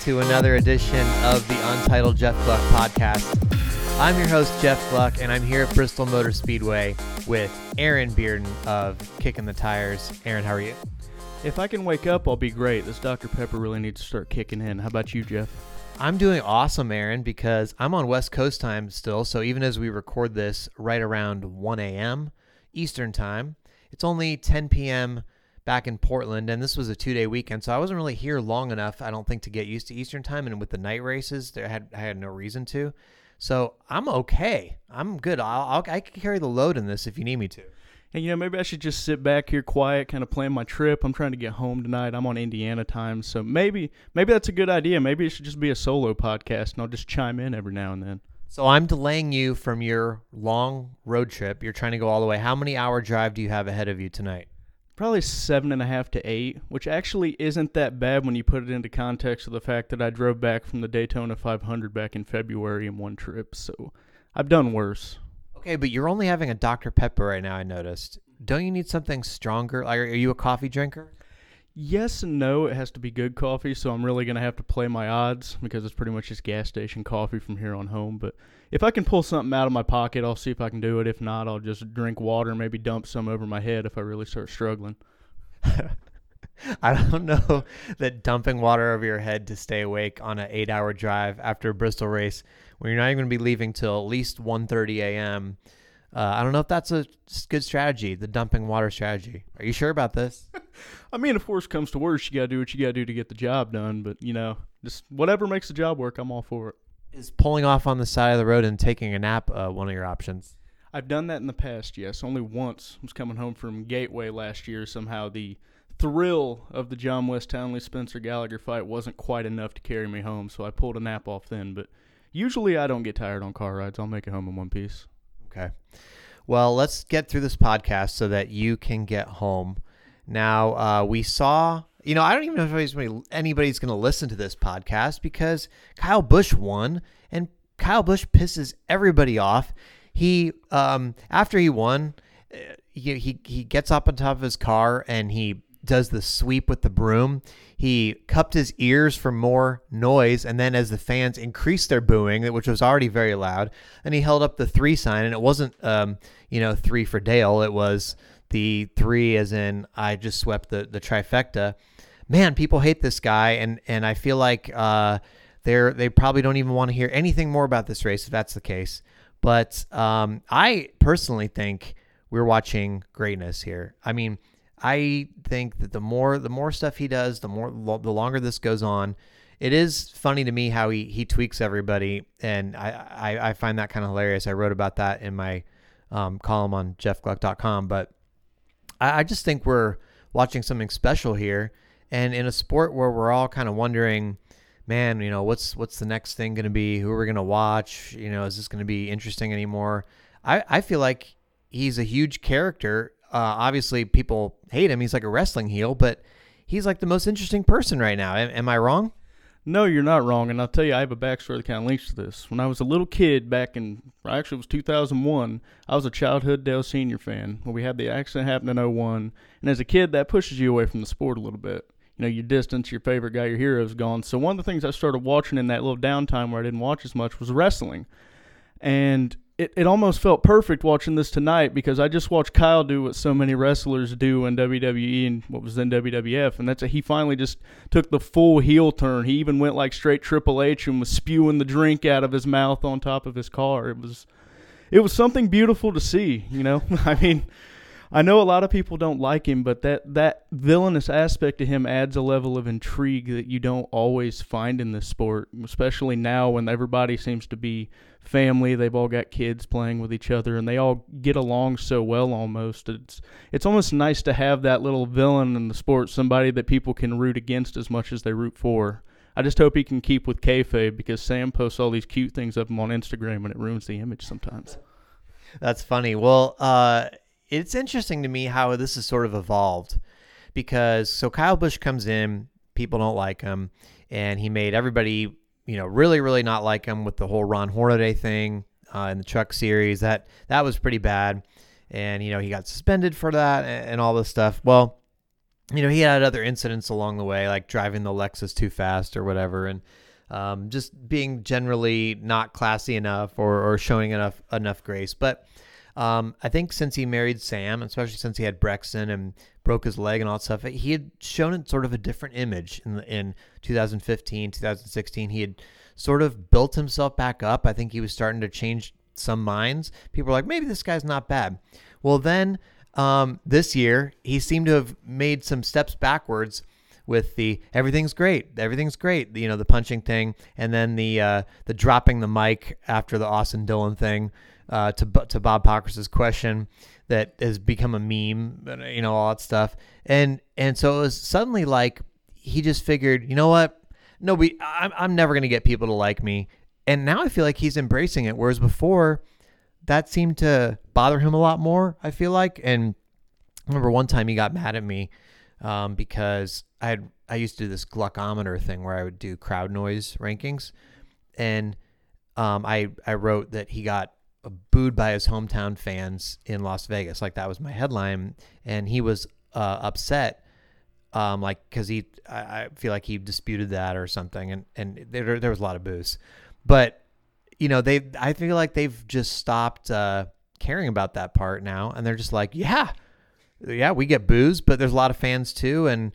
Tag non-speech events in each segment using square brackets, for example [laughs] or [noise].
everybody. Welcome back to another edition of the Untitled Jeff Gluck podcast. I'm your host, Jeff Gluck, and I'm here at Bristol Motor Speedway with Aaron Bearden of Kicking the Tires. Aaron, how are you? If I can wake up, I'll be great. This Dr. Pepper really needs to start kicking in. How about you, Jeff? I'm doing awesome, Aaron, because I'm on West Coast time still. So even as we record this right around 1 a.m. Eastern time, it's only 10 p.m back in Portland, and this was a two day weekend, so I wasn't really here long enough, I don't think, to get used to Eastern time. And with the night races, there had I had no reason to. So I'm okay. I'm good. I'll, I'll I can carry the load in this if you need me to. And you know, maybe I should just sit back here quiet, kind of plan my trip. I'm trying to get home tonight. I'm on Indiana time, so maybe maybe that's a good idea. Maybe it should just be a solo podcast, and I'll just chime in every now and then. So I'm delaying you from your long road trip. You're trying to go all the way. How many hour drive do you have ahead of you tonight? Probably seven and a half to eight, which actually isn't that bad when you put it into context of the fact that I drove back from the Daytona 500 back in February in one trip. So I've done worse. Okay, but you're only having a Dr. Pepper right now, I noticed. Don't you need something stronger? Like, are you a coffee drinker? Yes and no. It has to be good coffee, so I'm really going to have to play my odds because it's pretty much just gas station coffee from here on home. But if I can pull something out of my pocket, I'll see if I can do it. If not, I'll just drink water maybe dump some over my head if I really start struggling. [laughs] [laughs] I don't know that dumping water over your head to stay awake on an eight-hour drive after a Bristol race, when you're not even going to be leaving till at least 1:30 a.m. Uh, I don't know if that's a good strategy, the dumping water strategy. Are you sure about this? [laughs] I mean, if worse comes to worse, you got to do what you got to do to get the job done. But, you know, just whatever makes the job work, I'm all for it. Is pulling off on the side of the road and taking a nap uh, one of your options? I've done that in the past, yes. Only once. I was coming home from Gateway last year. Somehow the thrill of the John Wes Townley Spencer Gallagher fight wasn't quite enough to carry me home, so I pulled a nap off then. But usually I don't get tired on car rides. I'll make it home in one piece. Okay. Well, let's get through this podcast so that you can get home. Now, uh, we saw, you know, I don't even know if anybody's going to listen to this podcast because Kyle Busch won, and Kyle Busch pisses everybody off. He, um, after he won, uh, he, he, he gets up on top of his car and he does the sweep with the broom. He cupped his ears for more noise, and then as the fans increased their booing, which was already very loud, and he held up the three sign, and it wasn't, um, you know, three for Dale. It was the three, as in I just swept the the trifecta. Man, people hate this guy, and and I feel like uh, they're they probably don't even want to hear anything more about this race if that's the case. But um, I personally think we're watching greatness here. I mean I think that the more the more stuff he does, the more the longer this goes on. It is funny to me how he he tweaks everybody, and I I, I find that kind of hilarious. I wrote about that in my um, column on jeffgluck.com, but I, I just think we're watching something special here, and in a sport where we're all kind of wondering man, you know, what's what's the next thing going to be? Who are we going to watch? You know, is this going to be interesting anymore? I, I feel like he's a huge character uh, obviously, people hate him. He's like a wrestling heel, but he's like the most interesting person right now. Am, am I wrong? No, you're not wrong. And I'll tell you, I have a backstory that kind of links to this. When I was a little kid back in, actually, it was 2001, I was a childhood Dale Sr. fan. When we had the accident happen in 01. And as a kid, that pushes you away from the sport a little bit. You know, your distance, your favorite guy, your hero is gone. So one of the things I started watching in that little downtime where I didn't watch as much was wrestling. And it, it almost felt perfect watching this tonight because I just watched Kyle do what so many wrestlers do in WWE and what was then WWF, and that's a, he finally just took the full heel turn. He even went like straight Triple H and was spewing the drink out of his mouth on top of his car. It was it was something beautiful to see. You know, [laughs] I mean. I know a lot of people don't like him, but that, that villainous aspect to him adds a level of intrigue that you don't always find in this sport, especially now when everybody seems to be family. They've all got kids playing with each other, and they all get along so well. Almost, it's it's almost nice to have that little villain in the sport, somebody that people can root against as much as they root for. I just hope he can keep with kayfabe because Sam posts all these cute things of him on Instagram, and it ruins the image sometimes. That's funny. Well, uh, it's interesting to me how this has sort of evolved because so Kyle Busch comes in, people don't like him, and he made everybody, you know, really, really not like him with the whole Ron Hornaday thing uh, in the Truck Series. That that was pretty bad, and you know he got suspended for that and, and all this stuff. Well, you know, he had other incidents along the way, like driving the Lexus too fast or whatever, and um, just being generally not classy enough or, or showing enough enough grace. But um, I think since he married Sam, especially since he had Brexton and broke his leg and all that stuff, he had shown sort of a different image in in 2015, 2016. He had sort of built himself back up. I think he was starting to change some minds. People were like, maybe this guy's not bad. Well, then um, this year he seemed to have made some steps backwards with the everything's great, everything's great, you know, the punching thing, and then the uh, the dropping the mic after the Austin Dillon thing uh, to to Bob Pockrass's question that has become a meme, you know, all that stuff, and and so it was suddenly like he just figured, you know what, nobody, I'm I'm never gonna get people to like me, and now I feel like he's embracing it, whereas before that seemed to bother him a lot more. I feel like, and I remember one time he got mad at me um, because I had I used to do this gluckometer thing where I would do crowd noise rankings, and um, I I wrote that he got booed by his hometown fans in Las Vegas, like that was my headline, and he was uh, upset, um, like because he I, I, feel like he disputed that or something, and and there there was a lot of boos, but you know they I feel like they've just stopped uh, caring about that part now, and they're just like yeah yeah, we get boos, but there's a lot of fans too, and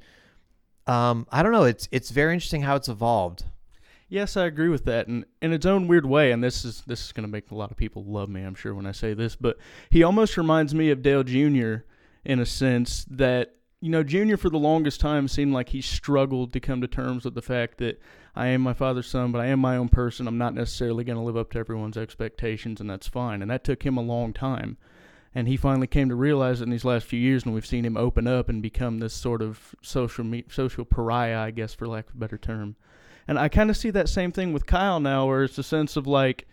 um, I don't know. It's it's very interesting how it's evolved. Yes, I agree with that, and in its own weird way. And this is this is going to make a lot of people love me, I'm sure, when I say this. But he almost reminds me of Dale Jr. in a sense that you know Jr. for the longest time seemed like he struggled to come to terms with the fact that I am my father's son, but I am my own person. I'm not necessarily going to live up to everyone's expectations, and that's fine. And that took him a long time and he finally came to realize it in these last few years, and we've seen him open up and become this sort of social me- social pariah, I guess, for lack of a better term. And I kind of see that same thing with Kyle now, where it's a sense of like,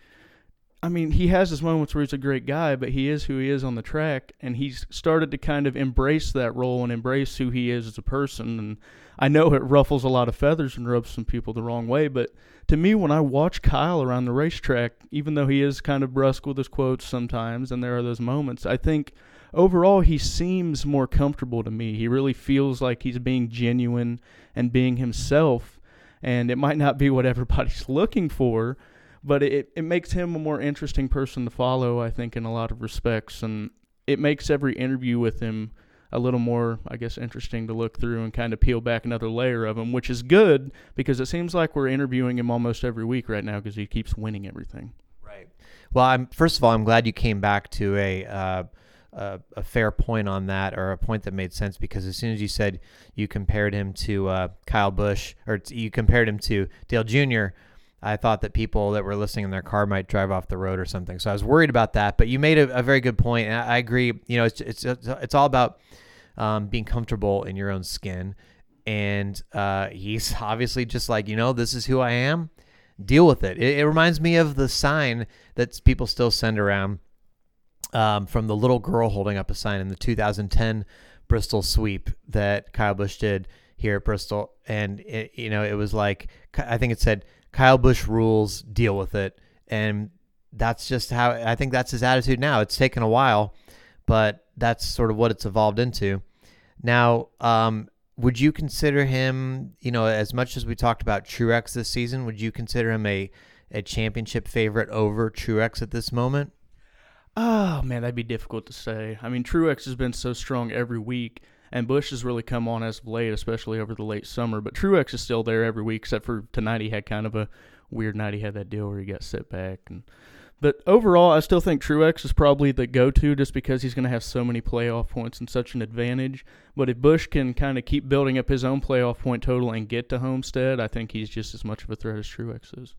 I mean, he has his moments where he's a great guy, but he is who he is on the track, and he's started to kind of embrace that role and embrace who he is as a person. And I know it ruffles a lot of feathers and rubs some people the wrong way, but to me, when I watch Kyle around the racetrack, even though he is kind of brusque with his quotes sometimes, and there are those moments, I think overall he seems more comfortable to me. He really feels like he's being genuine and being himself, and it might not be what everybody's [laughs] looking for, but it, it makes him a more interesting person to follow, I think, in a lot of respects, and it makes every interview with him a little more, I guess, interesting to look through and kind of peel back another layer of him, which is good because it seems like we're interviewing him almost every week right now because he keeps winning everything. Right. Well, I'm first of all, I'm glad you came back to a. Uh, a, a, fair point on that, or a point that made sense, because as soon as you said you compared him to uh, Kyle Busch, or t- you compared him to Dale Jr., I thought that people that were listening in their car might drive off the road or something. So I was worried about that. But you made a, a very good point, and I, I agree. You know, it's it's it's all about um, being comfortable in your own skin. And uh, he's [laughs] obviously just like, you know, this is who I am. Deal with it. It, it reminds me of the sign that people still send around um, from the little girl holding up a sign in the 2010 Bristol sweep that Kyle Busch did here at Bristol. And, it, you know, it was like, I think it said, Kyle Busch rules, deal with it. And that's just how I think that's his attitude now. It's taken a while, but that's sort of what it's evolved into. Now, um, would you consider him, you know, as much as we talked about Truex this season, would you consider him a, a championship favorite over Truex at this moment? Oh, man, that'd be difficult to say. I mean, Truex has been so strong every week, and Busch has really come on as of late, especially over the late summer. But Truex is still there every week, except for tonight he had kind of a weird night. He had that deal where he got set back and – but overall, I still think Truex is probably the go-to just because he's going to have so many playoff points and such an advantage. But if Busch can kind of keep building up his own playoff point total and get to Homestead, I think he's just as much of a threat as Truex is.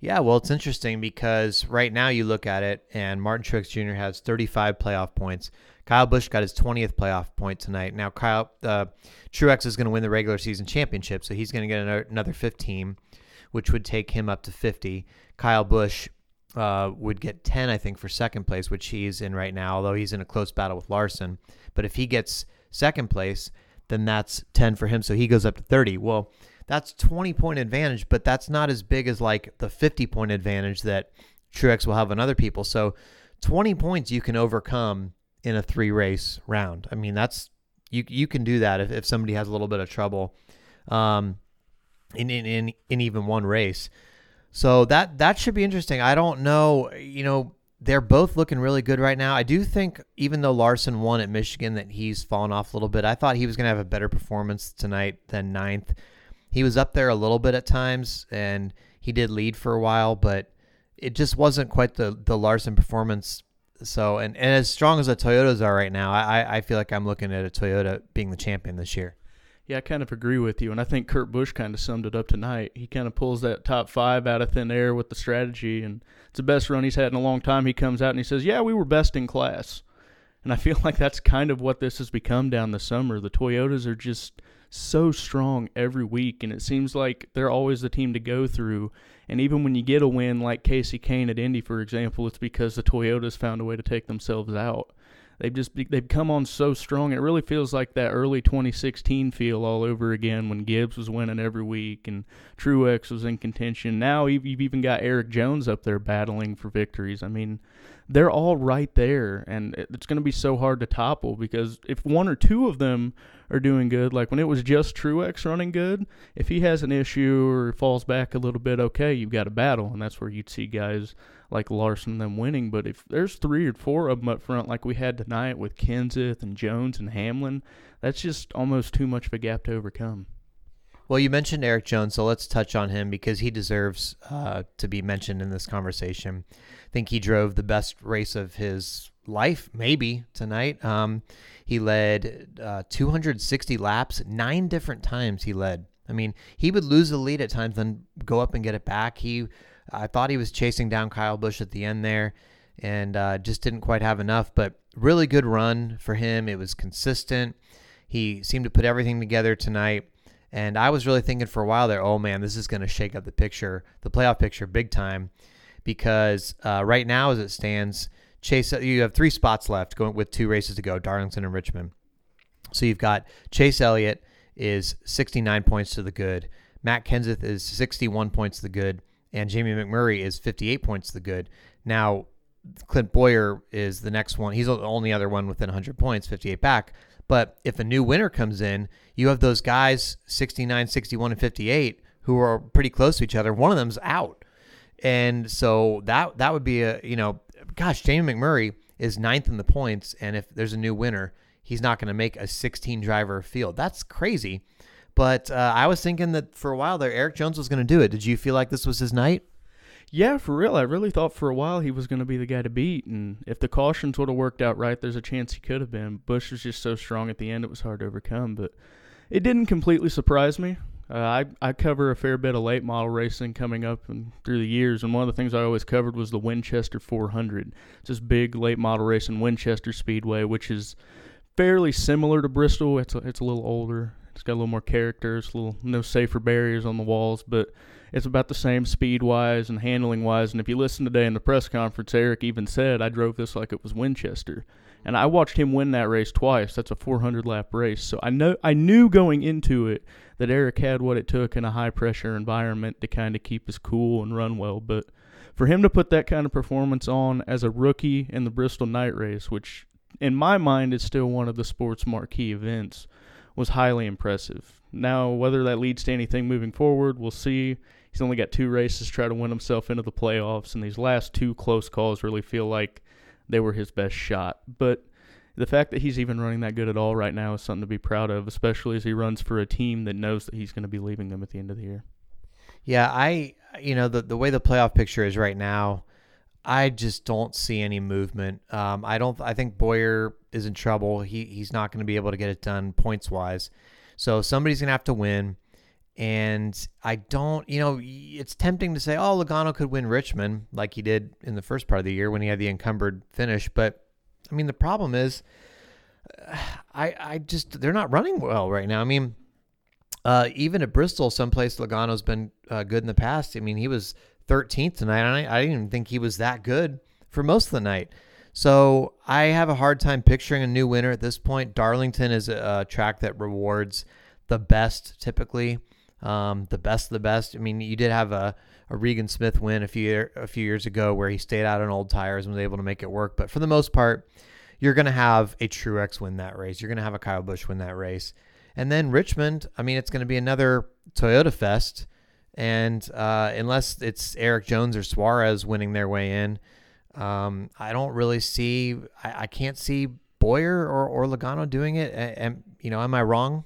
Yeah, well, it's interesting because right now you look at it, and Martin Truex Jr. has 35 playoff points. Kyle Busch got his 20th playoff point tonight. Now, Kyle uh, Truex is going to win the regular season championship, so he's going to get another 15, which would take him up to 50. Kyle Busch uh, would get 10, I think, for second place, which he's in right now, although he's in a close battle with Larson. But if he gets second place, then that's 10 for him. So he goes up to 30. Well, that's 20 point advantage, but that's not as big as like the 50 point advantage that Truex will have on other people. So 20 points you can overcome in a three race round. I mean, that's You you can do that if, if somebody has a little bit of trouble, um, in in in, in even one race. So that that should be interesting. I don't know. You know, they're both looking really good right now. I do think even though Larson won at Michigan, that he's fallen off a little bit. I thought he was going to have a better performance tonight than ninth. He was up there a little bit at times, and he did lead for a while, but it just wasn't quite the the Larson performance. So, and, and as strong as the Toyotas are right now, I I feel like I'm looking at a Toyota being the champion this year. Yeah, I kind of agree with you, and I think Kurt Busch kind of summed it up tonight. He kind of pulls that top five out of thin air with the strategy, and it's the best run he's had in a long time. He comes out and he says, "Yeah, we were best in class," and I feel [laughs] like that's kind of what this has become down the summer. The Toyotas are just so strong every week, and it seems like they're always the team to go through. And even when you get a win like Kasey Kahne at Indy, for example, it's because the Toyotas found a way to take themselves out. They've just they've come on so strong. It really feels like that early 2016 feel all over again when Gibbs was winning every week and Truex was in contention. Now you've even got Erik Jones up there battling for victories. I mean, they're all right there, and it's going to be so hard to topple because if one or two of them are doing good, like when it was just Truex running good, if he has an issue or falls back a little bit, okay, you've got a battle, and that's where you'd see guys like Larson them winning. But if there's three or four of them up front, like we had tonight with Kenseth and Jones and Hamlin, that's just almost too much of a gap to overcome. Well, you mentioned Erik Jones, so let's touch on him because he deserves uh, to be mentioned in this conversation. I think he drove the best race of his life, maybe tonight. Um, he led uh, 260 laps, nine different times he led. I mean, he would lose the lead at times, then go up and get it back. He I thought he was chasing down Kyle Busch at the end there and uh, just didn't quite have enough. But really good run for him. It was consistent. He seemed to put everything together tonight. And I was really thinking for a while there, oh man, this is going to shake up the picture, the playoff picture, big time. Because uh, right now, as it stands, Chase, you have three spots left going with two races to go, Darlington and Richmond. So you've got Chase Elliott is 69 points to the good. Matt Kenseth is 61 points to the good and Jamie McMurray is 58 points the good. Now, Clint Bowyer is the next one. He's the only other one within 100 points, 58 back. But if a new winner comes in, you have those guys 69, 61, and 58 who are pretty close to each other. One of them's out. And so that that would be a, you know, gosh, Jamie McMurray is ninth in the points. And if there's a new winner, he's not going to make a 16 driver field. That's crazy. But uh, I was thinking that for a while there, Erik Jones was going to do it. Did you feel like this was his night? Yeah, for real. I really thought for a while he was going to be the guy to beat. And if the cautions would have worked out right, there's a chance he could have been. Busch was just so strong at the end, it was hard to overcome. But it didn't completely surprise me. Uh, I, I cover a fair bit of late model racing coming up and through the years, and one of the things I always covered was the Winchester 400. It's this big late model race in Winchester Speedway, which is fairly similar to Bristol. It's a, it's a little older. It's got a little more characters, a little no safer barriers on the walls, but it's about the same speed wise and handling wise. And if you listen today in the press conference, Erik even said, "I drove this like it was Winchester." And I watched him win that race twice. That's a 400 lap race. So I know I knew going into it that Erik had what it took in a high pressure environment to kind of keep his cool and run well. But for him to put that kind of performance on as a rookie in the Bristol night race, which in my mind is still one of the sport's marquee events, was highly impressive. Now, whether that leads to anything moving forward, we'll see. He's only got two races to try to win himself into the playoffs, and these last two close calls really feel like they were his best shot. But the fact that he's even running that good at all right now is something to be proud of, especially as he runs for a team that knows that he's going to be leaving them at the end of the year. Yeah, I you know the the way the playoff picture is right now, I just don't see any movement. Um, I don't. I think Bowyer is in trouble. He he's not going to be able to get it done points wise. So somebody's going to have to win. And I don't, you know, it's tempting to say, oh, Logano could win Richmond like he did in the first part of the year when he had the encumbered finish. But I mean, the problem is, I I just they're not running well right now. I mean, uh, even at Bristol, someplace Logano's been uh, good in the past. I mean, he was 13th tonight. I, I didn't even think he was that good for most of the night. So I have a hard time picturing a new winner at this point. Darlington is a, track that rewards the best typically, um, the best of the best. I mean, you did have a, a Regan Smith win a few a few years ago where he stayed out on old tires and was able to make it work. But for the most part, you're going to have a Truex win that race. You're going to have a Kyle Busch win that race. And then Richmond, I mean, it's going to be another Toyota Fest. And uh, unless it's Erik Jones or Suarez winning their way in, um, I don't really see, I, I, can't see Bowyer or, or Logano doing it. And, you know, am I wrong?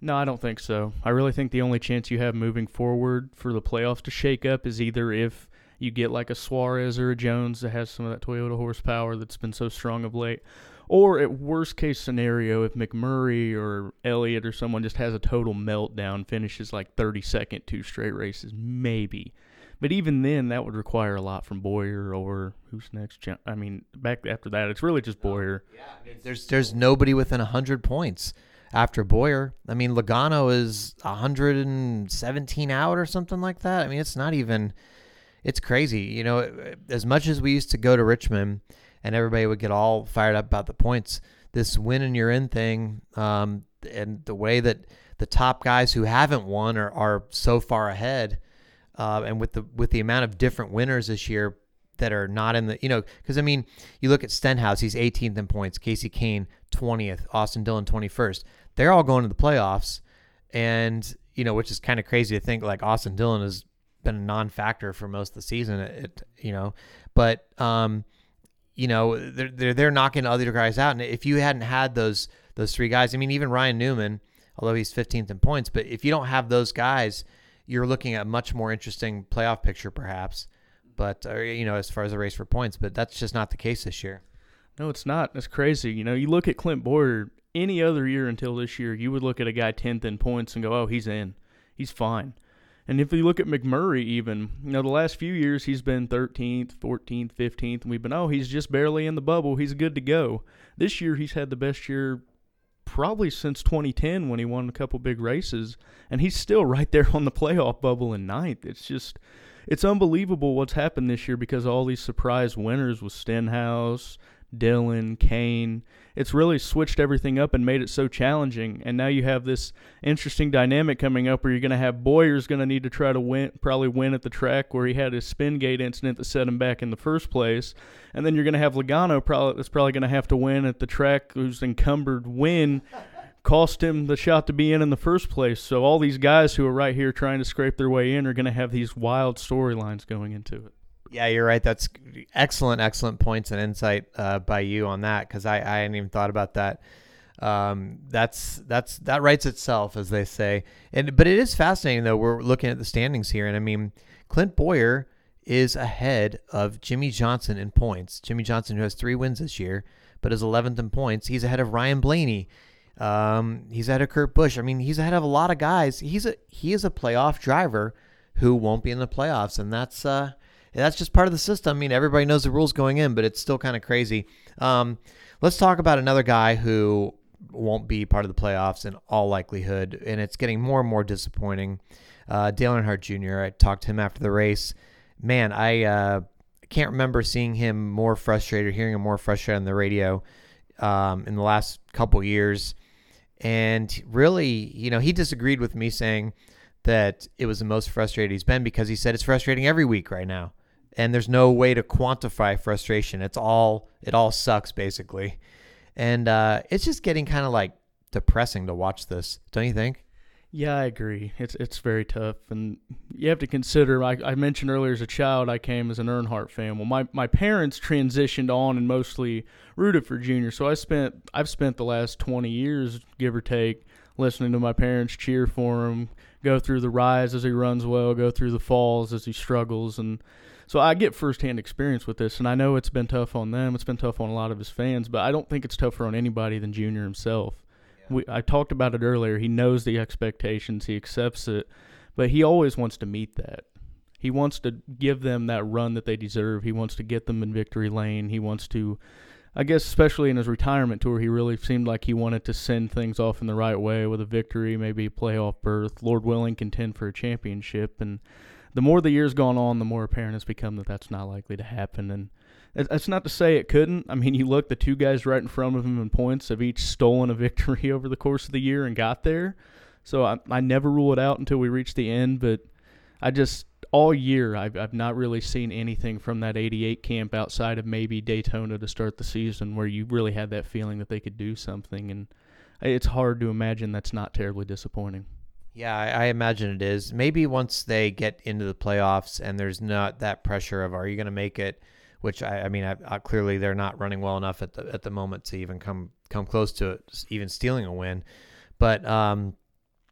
No, I don't think so. I really think the only chance you have moving forward for the playoffs to shake up is either if you get like a Suarez or a Jones that has some of that Toyota horsepower that's been so strong of late, or at worst case scenario, if McMurray or Elliott or someone just has a total meltdown, finishes like 32nd two straight races, maybe. But even then, that would require a lot from Bowyer or who's next. I mean, back after that, it's really just Bowyer. Yeah, there's there's nobody within hundred points after Bowyer. I mean, Logano is 117 out or something like that. I mean, it's not even. It's crazy. You know, as much as we used to go to Richmond and everybody would get all fired up about the points, this win and you're in thing, um, and the way that the top guys who haven't won are, are so far ahead, uh, and with the with the amount of different winners this year that are not in the you know because I mean you look at Stenhouse he's 18th in points Kasey Kahne 20th Austin Dillon 21st they're all going to the playoffs and you know which is kind of crazy to think like Austin Dillon has been a non-factor for most of the season it, you know? But um you know they're, they're they're knocking other guys out and if you hadn't had those those three guys I mean even Ryan Newman although he's 15th in points but if you don't have those guys you're looking at a much more interesting playoff picture perhaps but uh, you know, as far as the race for points, but that's just not the case this year. No, it's not. It's crazy. You know, you look at Clint Bowyer any other year until this year, you would look at a guy 10th in points and go, "Oh, he's in. He's fine." And if you look at McMurray, even you know the last few years he's been 13th, 14th, 15th, and we've been, "Oh, he's just barely in the bubble. He's good to go." This year he's had the best year probably since 2010 when he won a couple big races, and he's still [laughs] right there on the playoff bubble in ninth. It's just it's unbelievable what's happened this year because all these surprise winners with Stenhouse, Dillon, Kahne. It's really switched everything up and made it so challenging. And now you have this interesting dynamic coming up where you're going to have Bowyer's going to need to try to win, probably win at the track where he had his spin gate incident that set him back in the first place. And then you're going to have Logano probably that's probably going to have to win at the track whose encumbered win [laughs] cost him the shot to be in in the first place. So all these guys who are right here trying to scrape their way in are going to have these wild storylines going into it. Yeah, you're right. That's excellent, excellent points and insight uh, by you on that because I, I hadn't even thought about that. Um, that's that's that writes itself, as they say. And but it is fascinating though. We're looking at the standings here, and I mean, Clint Bowyer is ahead of Jimmie Johnson in points. Jimmie Johnson, who has three wins this year, but is 11th in points. He's ahead of Ryan Blaney. Um, he's ahead of Kurt Busch. I mean, he's ahead of a lot of guys. He's a he is a playoff driver who won't be in the playoffs, and that's uh, that's just part of the system. I mean, everybody knows the rules going in, but it's still kind of crazy. Um, let's talk about another guy who won't be part of the playoffs in all likelihood, and it's getting more and more disappointing. Uh, Dale Earnhardt Jr. I talked to him after the race. Man, I uh, can't remember seeing him more frustrated, hearing him more frustrated on the radio um, in the last couple years. And really, you know, he disagreed with me saying that it was the most frustrated he's been because he said it's frustrating every week right now. And there's no way to quantify frustration. It's all, it all sucks basically. And uh, it's just getting kind of like depressing to watch this, don't you think? Yeah, I agree. It's it's very tough, and you have to consider. I, I mentioned earlier, as a child, I came as an Earnhardt fan. Well, my, my parents transitioned on and mostly rooted for Junior, so I spent I've spent the last twenty years, give or take, listening to my parents cheer for him, go through the rise as he runs well, go through the falls as he struggles, and so I get firsthand experience with this. And I know it's been tough on them. It's been tough on a lot of his fans, but I don't think it's tougher on anybody than Junior himself we, I talked about it earlier. He knows the expectations, he accepts it, but he always wants to meet that. He wants to give them that run that they deserve. He wants to get them in victory lane. He wants to, I guess, especially in his retirement tour, he really seemed like he wanted to send things off in the right way with a victory, maybe a playoff berth, Lord willing, contend for a championship. And the more the years gone on, the more apparent it's become that that's not likely to happen. And that's not to say it couldn't. I mean, you look, the two guys right in front of him in points have each stolen a [laughs] victory over the course of the year and got there. So I, I never rule it out until we reach the end. But I just, all year I've I've not really seen anything from that 88 camp outside of maybe Daytona to start the season where you really had that feeling that they could do something and it's hard to imagine that's not terribly disappointing. Yeah, I, I imagine it is. Maybe once they get into the playoffs and there's not that pressure of are you going to make it, which I, I mean, I, I, clearly they're not running well enough at the at the moment to even come come close to it, even stealing a win. But um,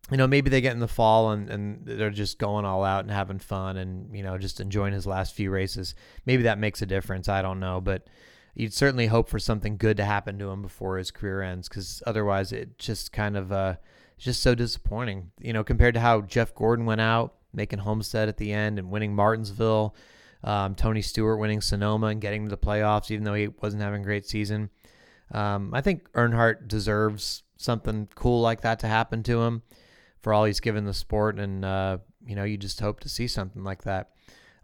you know, maybe they get in the fall and, and they're just going all out and having fun and, you know, just enjoying his last few races. Maybe that makes a difference. I don't know. But you'd certainly hope for something good to happen to him before his career ends because otherwise it just kind of, uh, just so disappointing, you know, compared to how Jeff Gordon went out, making Homestead at the end and winning Martinsville, um, Tony Stewart winning Sonoma and getting to the playoffs, even though he wasn't having a great season. Um, I think Earnhardt deserves something cool like that to happen to him for all he's given the sport, and uh, you know you just hope to see something like that.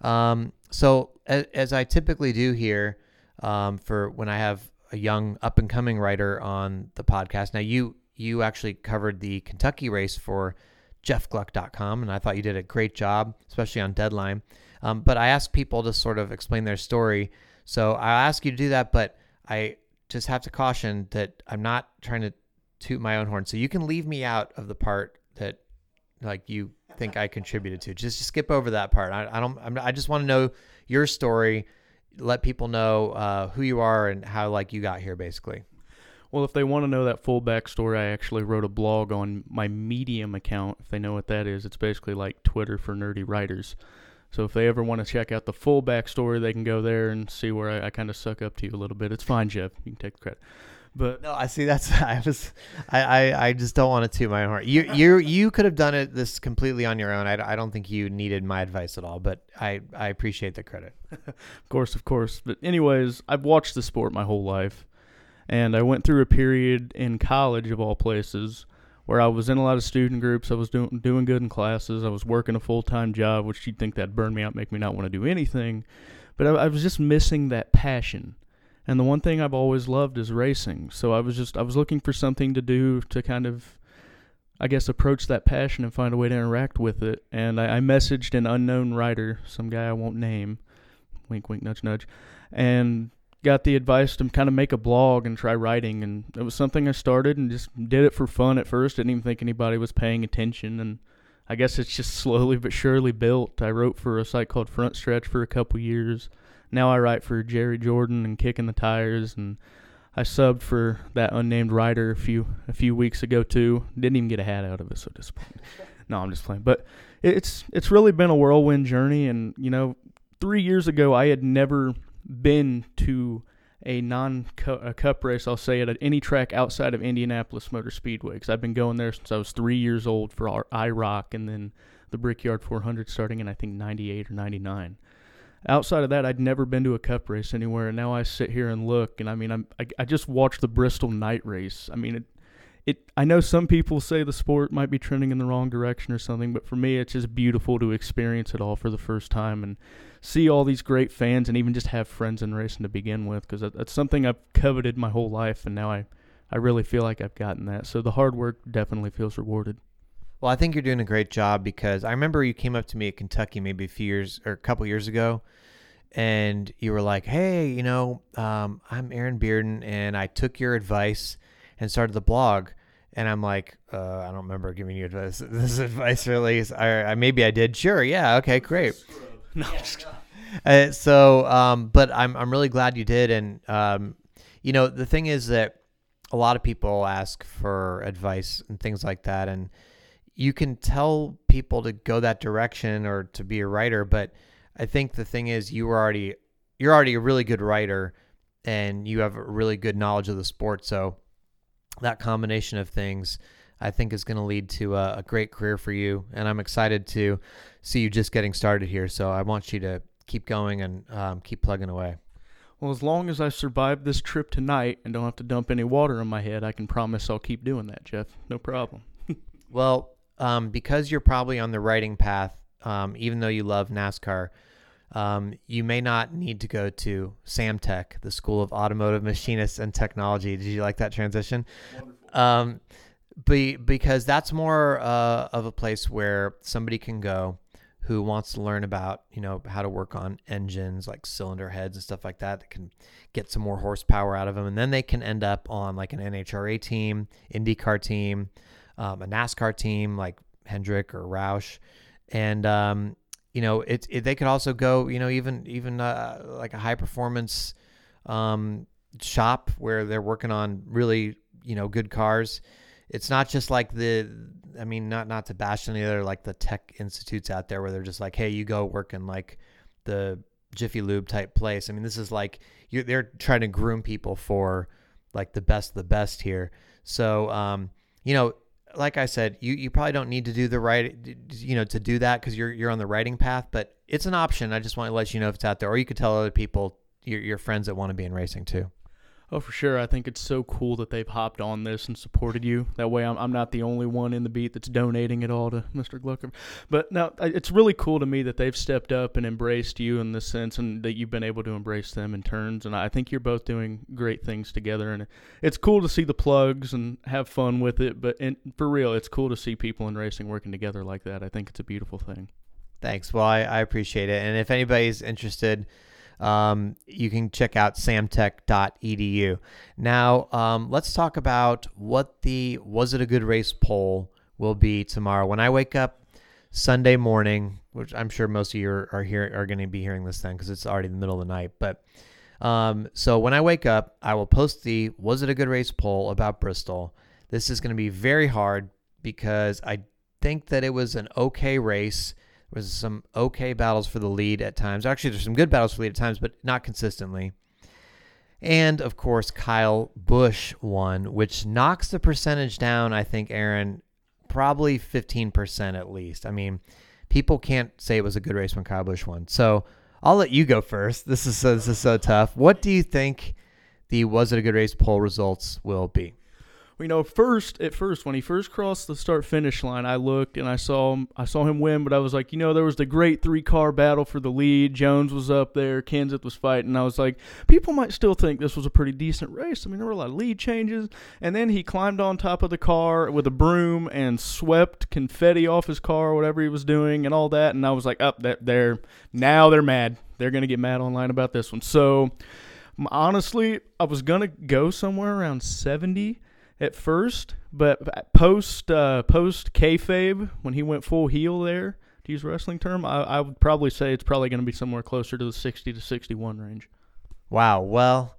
Um, so as, as, I typically do here, um, for when I have a young up and coming writer on the podcast. Now you you actually covered the Kentucky race for jeffgluck.com, and I thought you did a great job, especially on deadline. Um, but I ask people to sort of explain their story, so I'll ask you to do that. But I just have to caution that I'm not trying to toot my own horn, so you can leave me out of the part that like you think I contributed to. Just, just skip over that part. I, I don't. I'm, i just want to know your story. Let people know uh, who you are and how like you got here, basically. Well, if they want to know that full backstory, I actually wrote a blog on my Medium account. If they know what that is, it's basically like Twitter for nerdy writers. So if they ever want to check out the full backstory, they can go there and see where I, I kind of suck up to you a little bit. It's fine, Jeff. You can take the credit. But no, I see. That's [laughs] I was, I, I, I just don't want it to toot my own horn. You, you, you could have done it this completely on your own. I, I don't think you needed my advice at all. But I, I appreciate the credit. [laughs] of course, of course. But anyways, I've watched the sport my whole life, and I went through a period in college of all places where I was in a lot of student groups. I was doing doing good in classes. I was working a full time job, which you'd think that'd burn me out, make me not want to do anything. But I, I was just missing that passion and the one thing I've always loved is racing. So I was just I was looking for something to do to kind of I guess approach that passion and find a way to interact with it. And I, I messaged an unknown writer, some guy I won't name, wink wink nudge nudge, and got the advice to kind of make a blog and try writing and it was something I started and just did it for fun at first. Didn't even think anybody was paying attention and I guess it's just [laughs] slowly but surely built. I wrote for a site called Front Stretch for a couple years now I write for Jerry Jordan and Kicking the Tires, and I subbed for that unnamed writer a few a few weeks ago too. Didn't even get a hat out of it, so disappointed. [laughs] no, I'm just playing. But it's it's really been a whirlwind journey, and you know, three years ago I had never been to a non cup race. I'll say it at any track outside of Indianapolis Motor Speedway because I've been going there since I was three years old for our IROC and then the Brickyard 400 starting in I think 98 or 99 outside of that, I'd never been to a cup race anywhere, and now I sit here and look, and I mean, I'm I, I just watched the Bristol night race. I mean, it it I know some people say the sport might be trending in the wrong direction or something, but for me, it's just beautiful to experience it all for the first time and see all these great fans, and even just have friends in racing to begin with, because that's something I've coveted my whole life, and now I I really feel like I've gotten that. So the hard work definitely feels rewarded. Well, I think you're doing a great job because I remember you came up to me at Kentucky maybe a few years or a couple years ago, and you were like, "Hey, you know, um, I'm Aaron Bearden, and I took your advice and started the blog." And I'm like, uh, I don't remember giving you advice. [laughs] This advice really. I, I maybe I did. Sure, yeah, okay, great. [laughs] No, uh, so, um, but I'm I'm really glad you did, and um, you know, the thing is that a lot of people ask for advice and things like that, and you can tell people to go that direction or to be a writer, but I think the thing is you are already you're already a really good writer and you have a really good knowledge of the sport. So that combination of things I think is going to lead to a, a, great career for you. And I'm excited to see you just getting started here. So I want you to keep going and um, keep plugging away. Well, as long as I survive this trip tonight and don't have to dump any water on my head, I can promise I'll keep doing that, Jeff. No problem. [laughs] well, um, because you're probably on the writing path, um, even though you love NASCAR, um, you may not need to go to Samtech, the School of Automotive Machinists and Technology. Did you like that transition? Be, because that's more uh, of a place where somebody can go who wants to learn about you know how to work on engines like cylinder heads and stuff like that that can get some more horsepower out of them and then they can end up on like an nhra team indycar team um, a nascar team like hendrick or roush. And um, you know it, it, they could also go you know even even uh, like a high performance um, shop where they're working on really you know good cars it's not just like the I mean not not to bash any other like the tech institutes out there where they're just like hey you go work in like the Jiffy Lube type place. I mean this is like you they're trying to groom people for like the best of the best here. So um you know like I said, you, you probably don't need to do the right, you know, to do that because you're you're on the writing path. But it's an option. I just want to let you know if it's out there, or you could tell other people, your your friends that want to be in racing too. Oh, for sure. I think it's so cool that they've hopped on this and supported you. That way, I'm, I'm not the only one in the beat that's donating it all to Mr. Glucker. But now, it's really cool to me that they've stepped up and embraced you in this sense and that you've been able to embrace them in turns. And I think you're both doing great things together. And it's cool to see the plugs and have fun with it. But in, for real, it's cool to see people in racing working together like that. I think it's a beautiful thing. Thanks. Well, I, I appreciate it. And if anybody's interested, um, you can check out samtech.edu. Now, um, let's talk about what the Was It a Good Race poll will be tomorrow. When I wake up Sunday morning, which I'm sure most of you are, here are going to be hearing this then because it's already the middle of the night. But um, so when I wake up, I will post the Was It a Good Race poll about Bristol. This is going to be very hard because I think that it was an okay race was some okay battles for the lead at times. Actually, there's some good battles for the lead at times, but not consistently. And of course, Kyle Busch won, which knocks the percentage down, I think, Aaron, probably 15% at least. I mean, people can't say it was a good race when Kyle Busch won. So I'll let you go first. This is so, this is so tough. What do you think the Was It a Good Race poll results will be? You know, first at first when he first crossed the start finish line, I looked and I saw him. I saw him win, but I was like, you know, there was the great three car battle for the lead. Jones was up there, Kenseth was fighting. I was like, people might still think this was a pretty decent race. I mean, there were a lot of lead changes, and then he climbed on top of the car with a broom and swept confetti off his car, whatever he was doing, and all that. And I was like, up oh, that they're now they're mad. They're gonna get mad online about this one. So honestly, I was gonna go somewhere around seventy at first, but post uh, post kayfabe when he went full heel there, to use wrestling term, I, I would probably say it's probably going to be somewhere closer to the sixty to sixty one range. Wow. Well,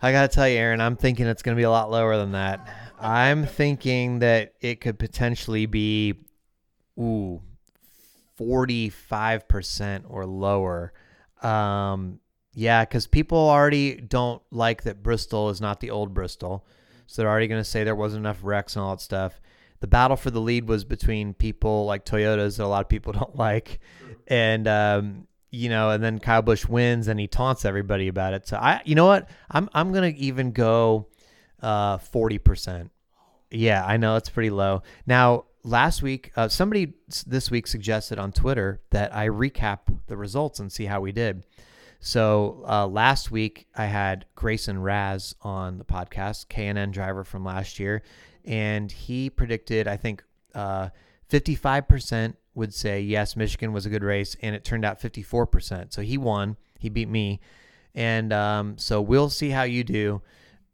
I got to tell you, Aaron, I'm thinking it's going to be a lot lower than that. I'm thinking that it could potentially be, ooh, 45% or lower. Um, yeah, because people already don't like that Bristol is not the old Bristol. So they're already going to say there wasn't enough wrecks and all that stuff. The battle for the lead was between people like Toyotas that a lot of people [laughs] don't like, and um, you know, and then Kyle Busch wins and he taunts everybody about it. So I, you know what, I'm I'm gonna even go uh, forty uh, percent. Yeah, I know it's pretty low. Now, last week, uh, somebody this week suggested on Twitter that I recap the results and see how we did. So uh, last week I had Gracin Raz on the podcast, K&N driver from last year, and he predicted I think uh, 55% would say yes, Michigan was a good race, and it turned out 54%. So he won. He beat me, and um, so we'll see how you do,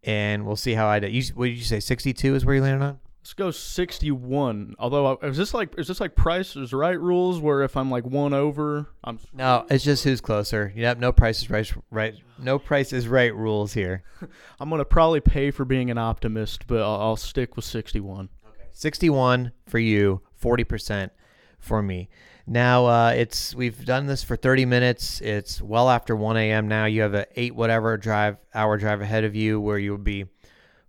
and we'll see how I do. You, what did you say? 62 is where you landed on? Let's go 61. Although is this like is this like Price is Right rules where if I'm like one over, I'm No, it's just who's closer. Yep, no Price is Right right no Price is Right rules here. [laughs] I'm going to probably pay for being an optimist, but I'll, I'll stick with 61. Okay. 61 for you, 40% for me. Now uh, it's we've done this for 30 minutes. It's well after 1 a.m. now. You have a eight whatever drive hour drive ahead of you where you'll be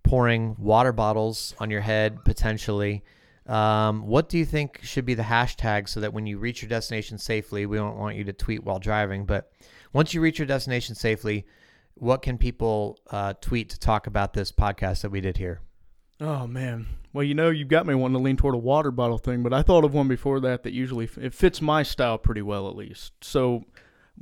pouring water bottles on your head potentially. Um, what do you think should be the hashtag so that when you reach your destination safely, we don't want you to tweet while driving, but once you reach your destination safely, what can people uh, tweet to talk about this podcast that we did here? Oh man, well you know you've got me wanting to lean toward a water bottle thing, but I thought of one before that that usually it fits my style pretty well at least. So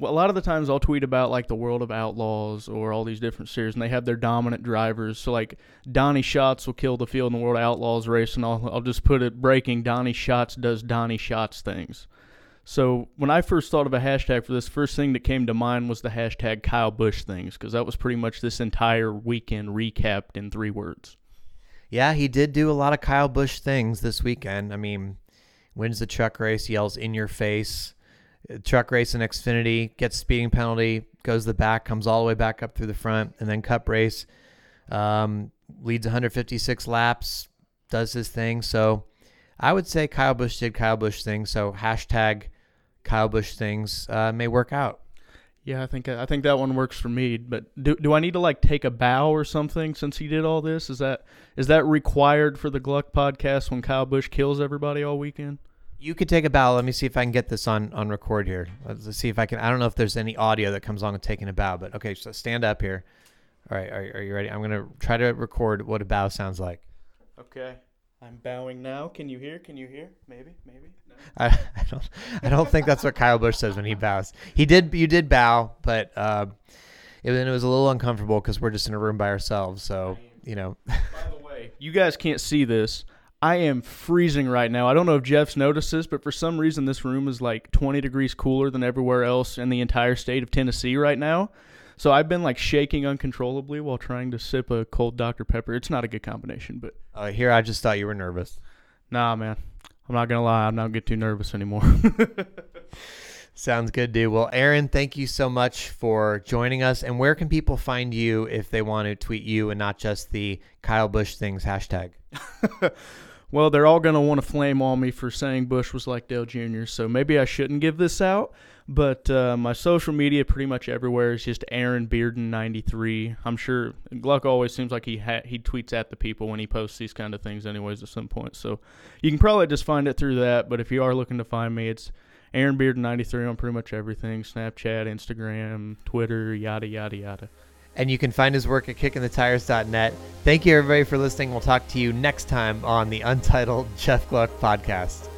a lot of the times I'll tweet about like the World of Outlaws or all these different series, and they have their dominant drivers. So like Donny Schatz will kill the field in the World of Outlaws race, and I'll I'll just put it breaking. Donny Schatz does Donny Schatz things. So when I first thought of a hashtag for this, first thing that came to mind was the hashtag Kyle Busch things because that was pretty much this entire weekend recapped in three words. Yeah, he did do a lot of Kyle Busch things this weekend. I mean, wins the truck race, yells in your face. Truck race in Xfinity, gets speeding penalty, goes the back, comes all the way back up through the front, and then Cup race um, leads 156 laps, does his thing. So I would say Kyle Busch did Kyle Busch things. So hashtag Kyle Busch things uh, may work out. Yeah, I think I think that one works for me. But do do I need to like take a bow or something since he did all this? Is that is that required for the Gluck podcast when Kyle Busch kills everybody all weekend? You could take a bow. Let me see if I can get this on on record here. Let's see if I can. I don't know if there's any audio that comes along with taking a bow, but okay. So stand up here. All right, are, are you ready? I'm gonna try to record what a bow sounds like. Okay. I'm bowing now. Can you hear? Can you hear? Maybe, maybe. No. [laughs] I, I don't. I don't think that's what Kyle Busch says when he bows. He did. You did bow, but uh, it, it was a little uncomfortable because we're just in a room by ourselves. So you know. By the way, you guys can't see this. I am freezing right now. I don't know if Jeff's noticed this, but for some reason this room is like 20 degrees cooler than everywhere else in the entire state of Tennessee right now. So I've been like shaking uncontrollably while trying to sip a cold Dr Pepper. It's not a good combination, but uh, here I just thought you were nervous. Nah, man. I'm not gonna lie. I'm not get too nervous anymore. [laughs] Sounds good, dude. Well, Aaron, thank you so much for joining us. And where can people find you if they want to tweet you and not just the Kyle Busch things hashtag? [laughs] well, they're all going to want to flame on me for saying Busch was like Dale Jr., so maybe I shouldn't give this out. But uh, my social media, pretty much everywhere, is just Aaron Bearden ninety three. I'm sure Gluck always seems like he ha- he tweets at the people when he posts these kind of things, anyways. At some point, so you can probably just find it through that. But if you are looking to find me, it's Aaron Bearden ninety three on pretty much everything: Snapchat, Instagram, Twitter, yada yada yada. And you can find his work at KickinTheTires.net. Thank you, everybody, for listening. We'll talk to you next time on the Untitled Jeff Gluck podcast.